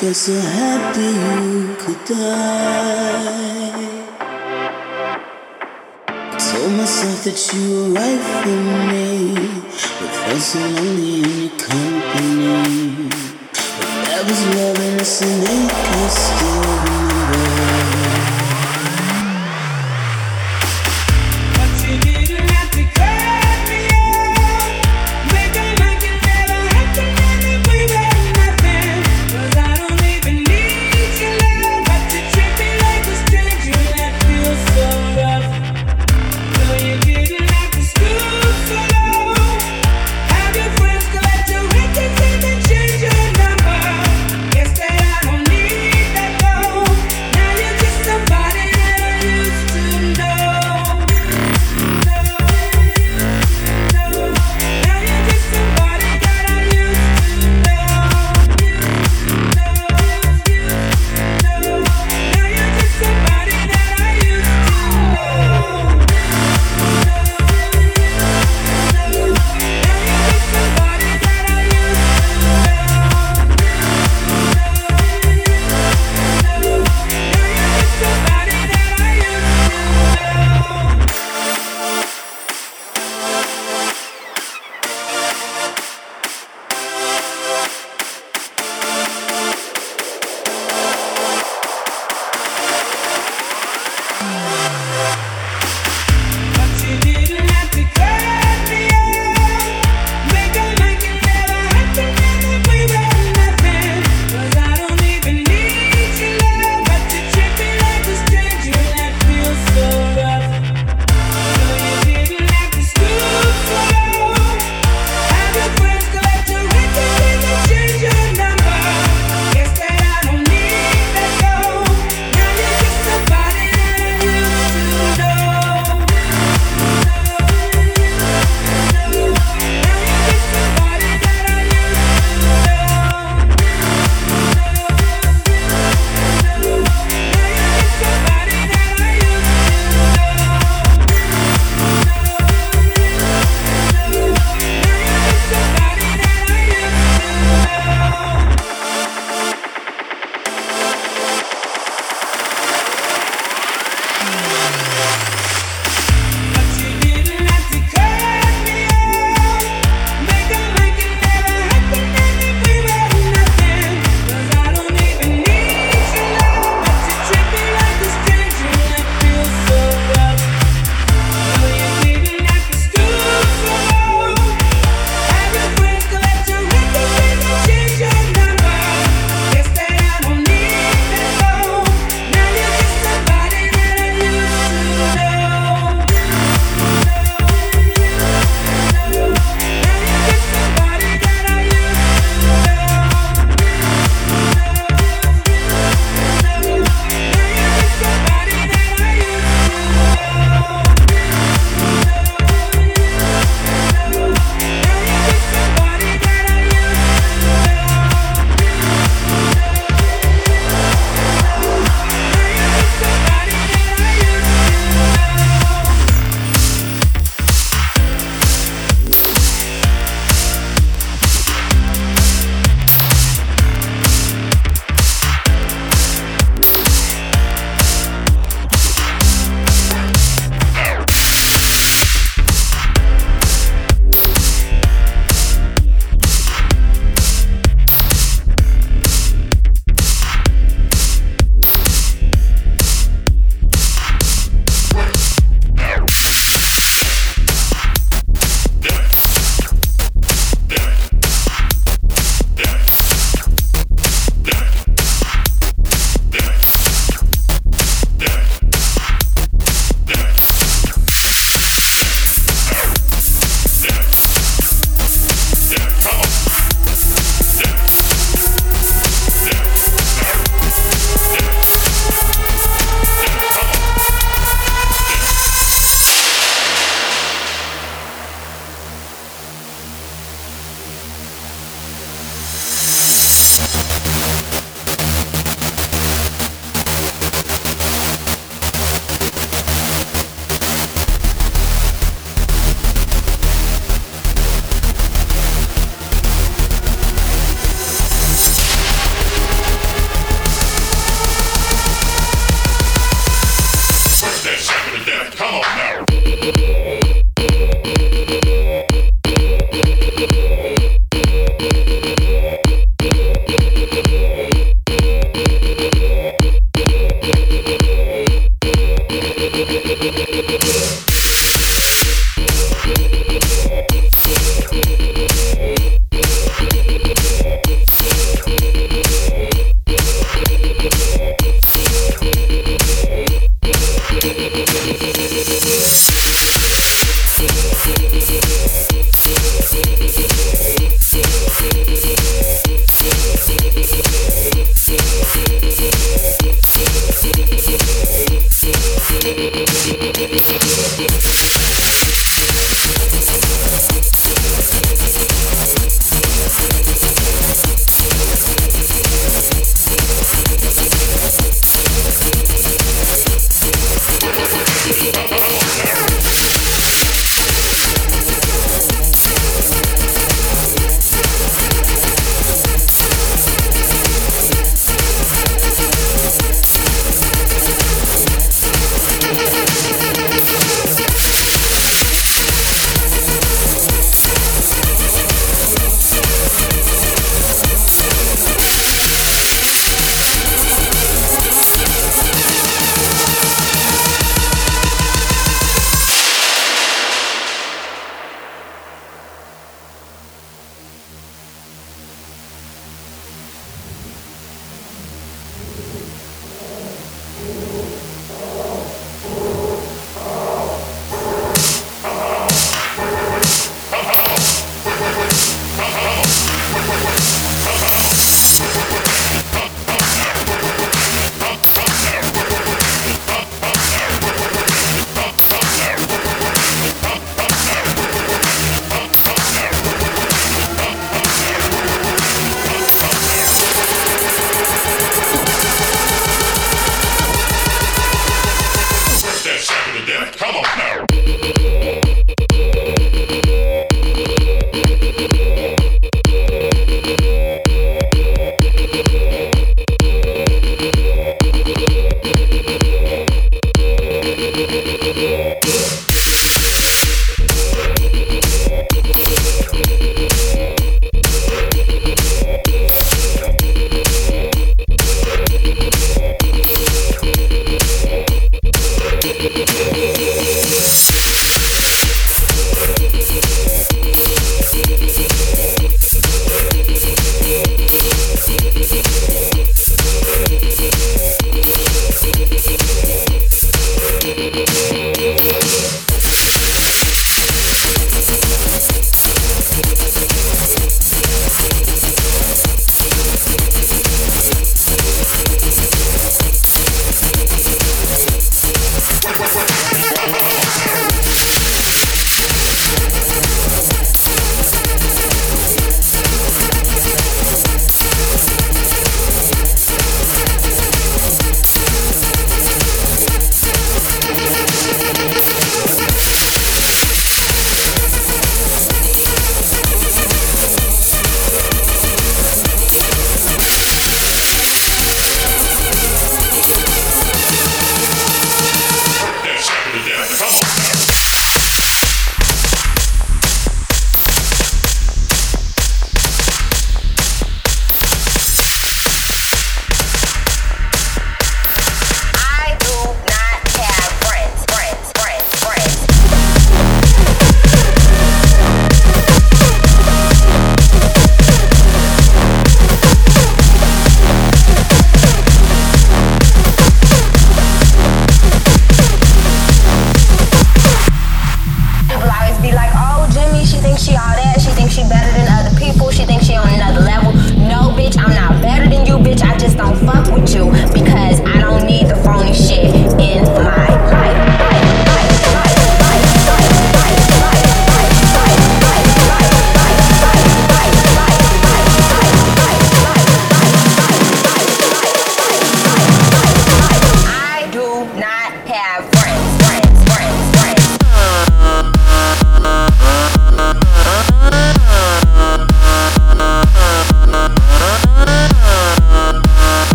felt so happy you could die. I told myself that you were right for me, but felt so lonely in your company. But that was love and it's an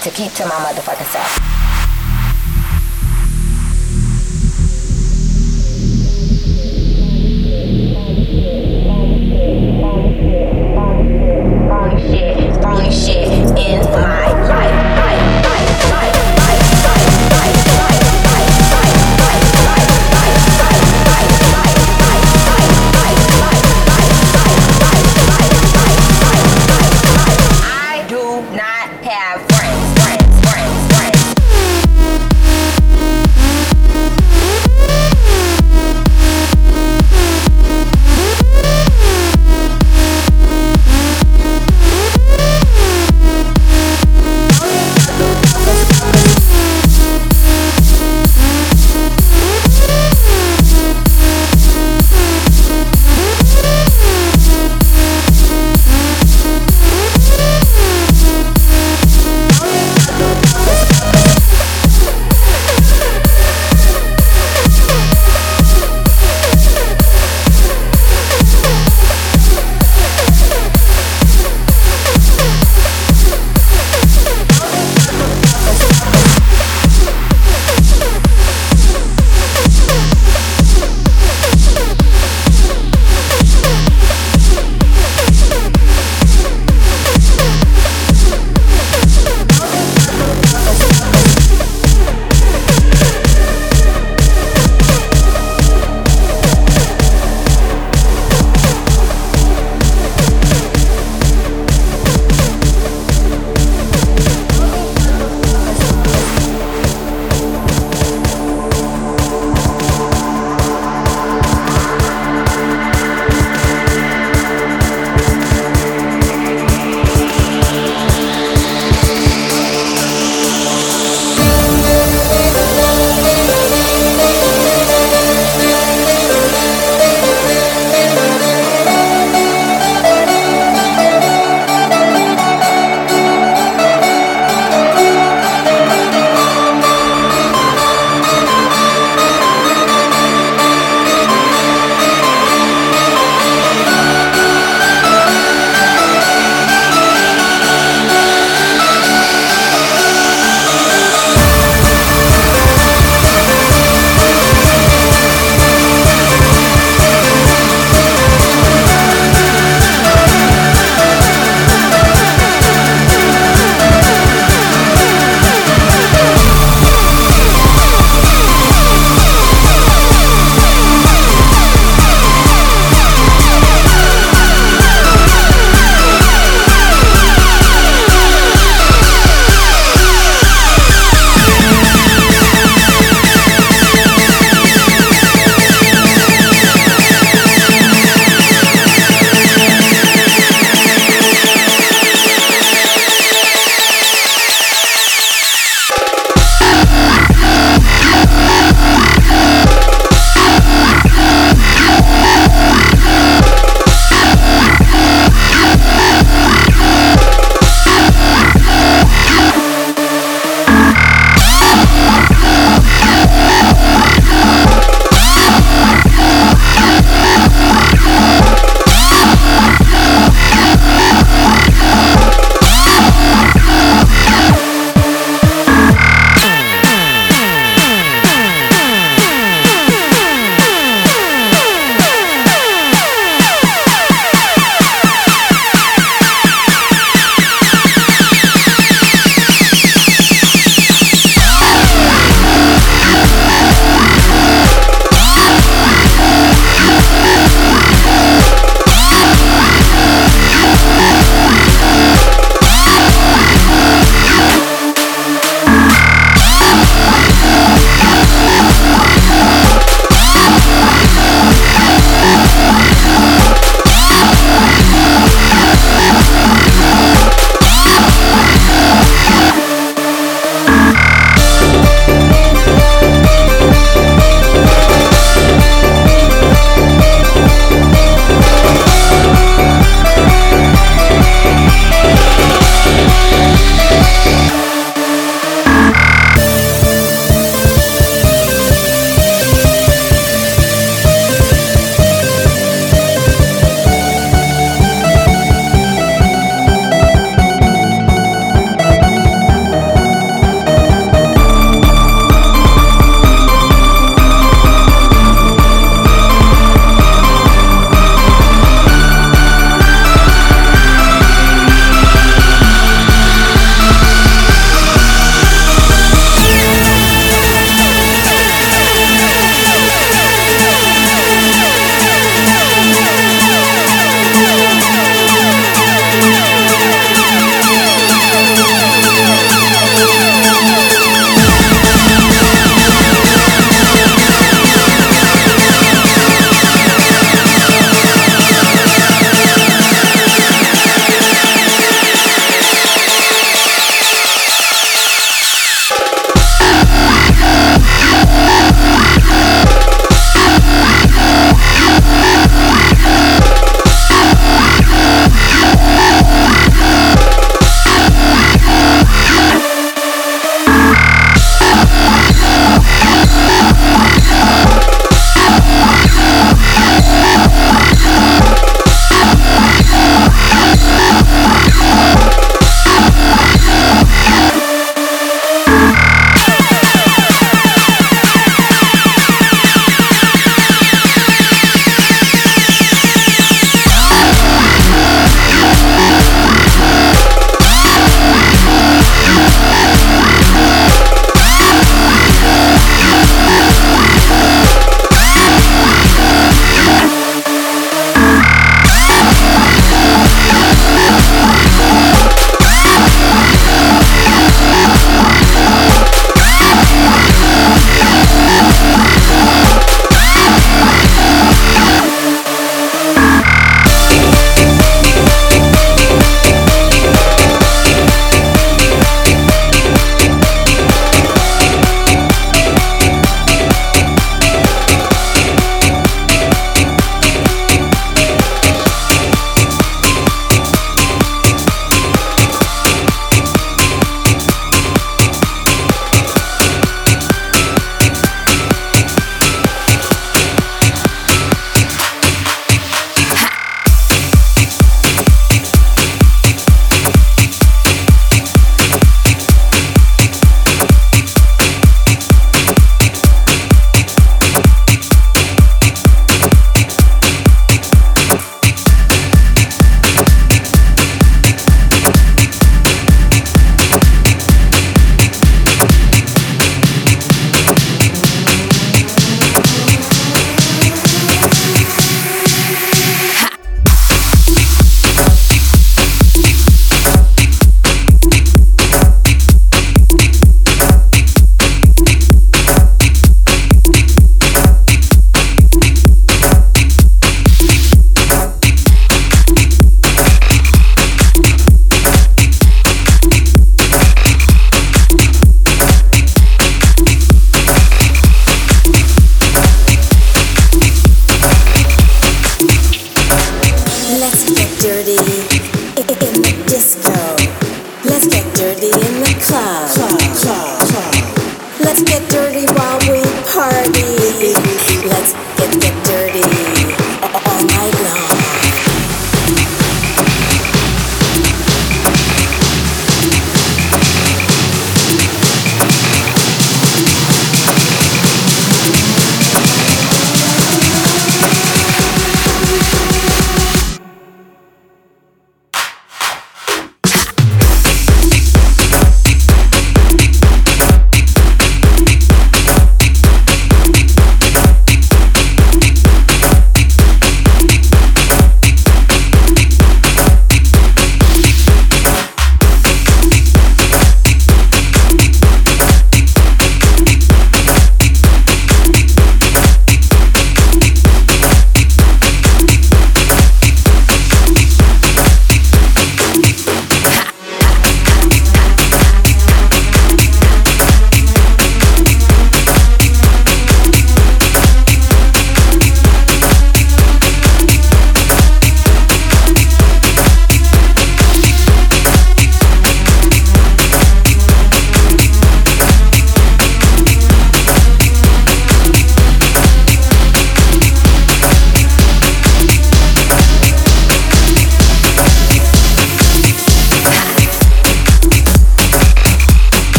to keep to my motherfucking self.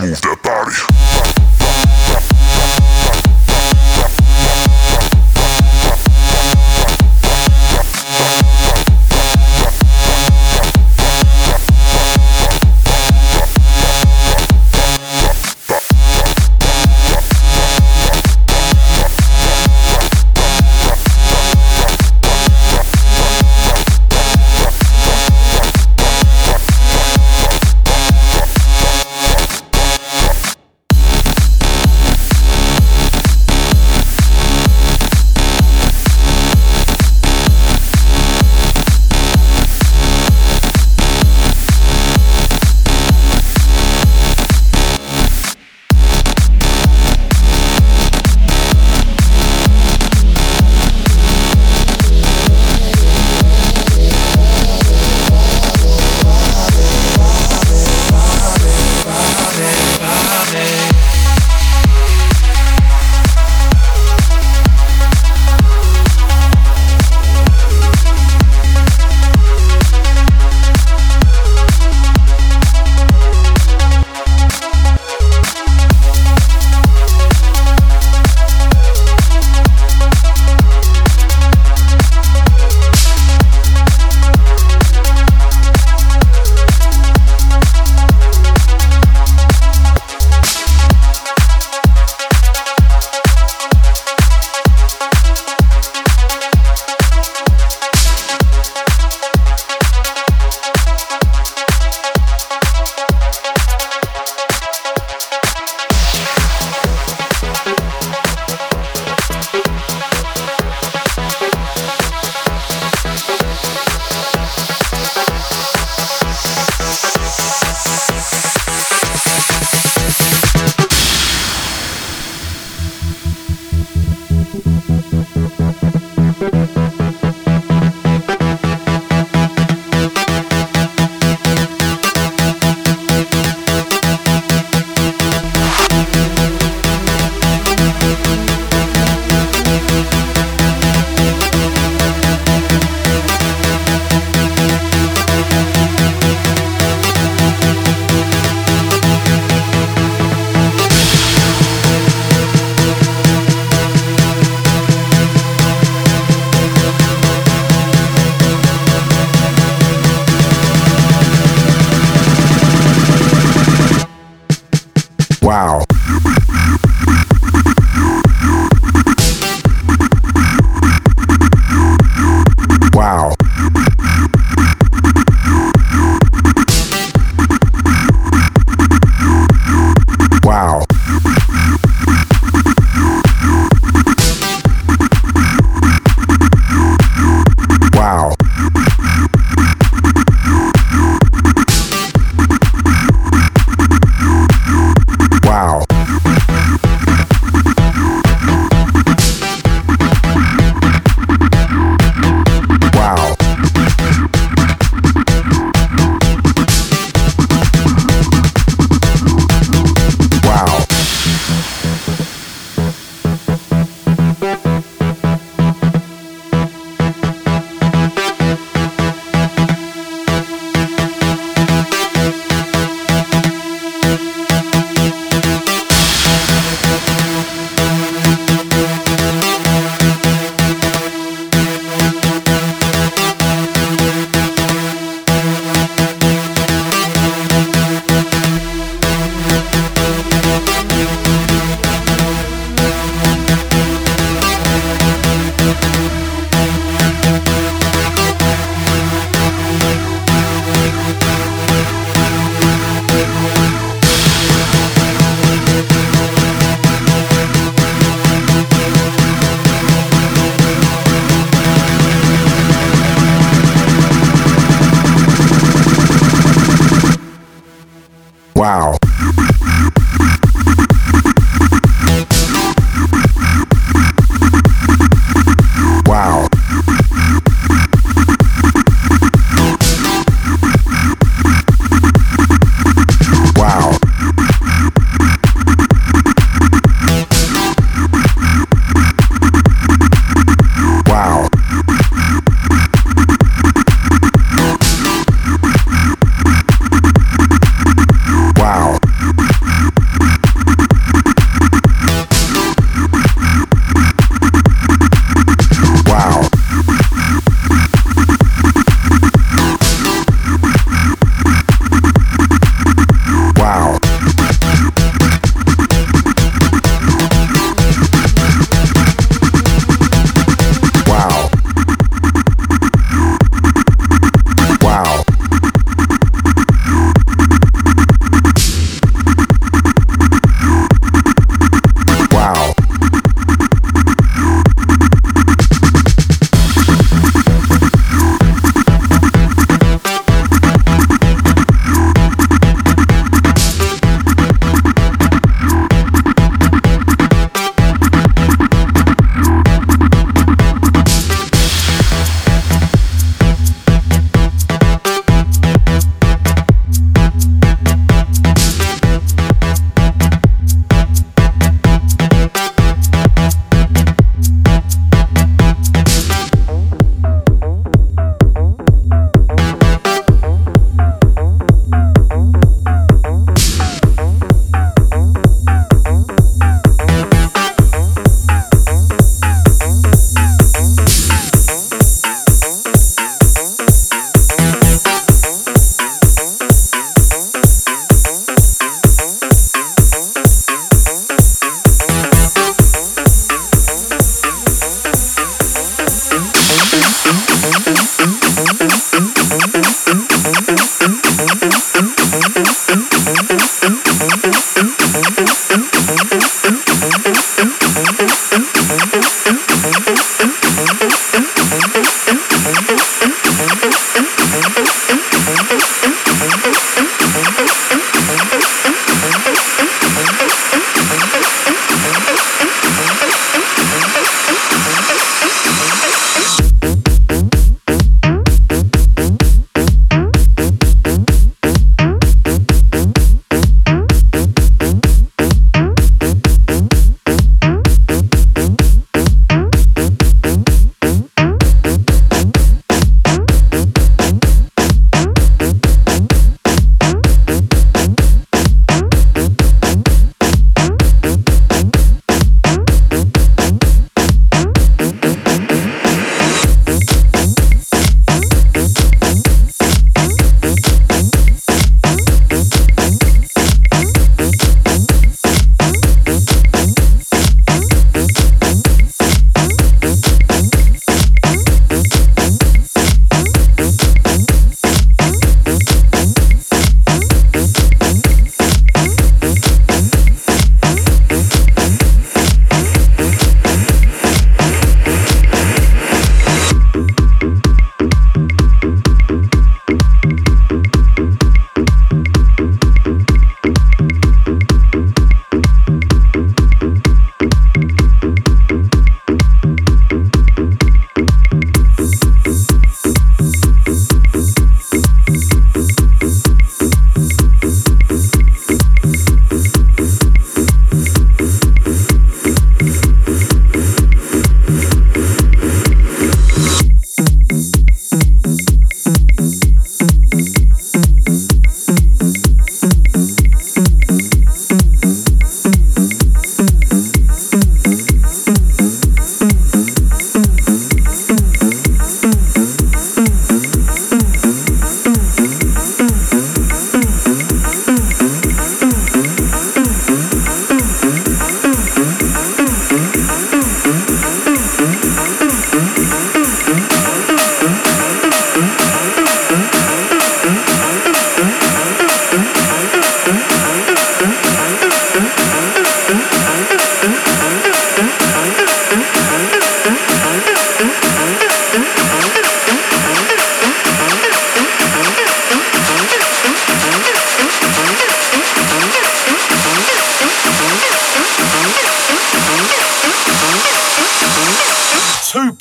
Move that body.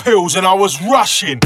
Pills and I was rushing.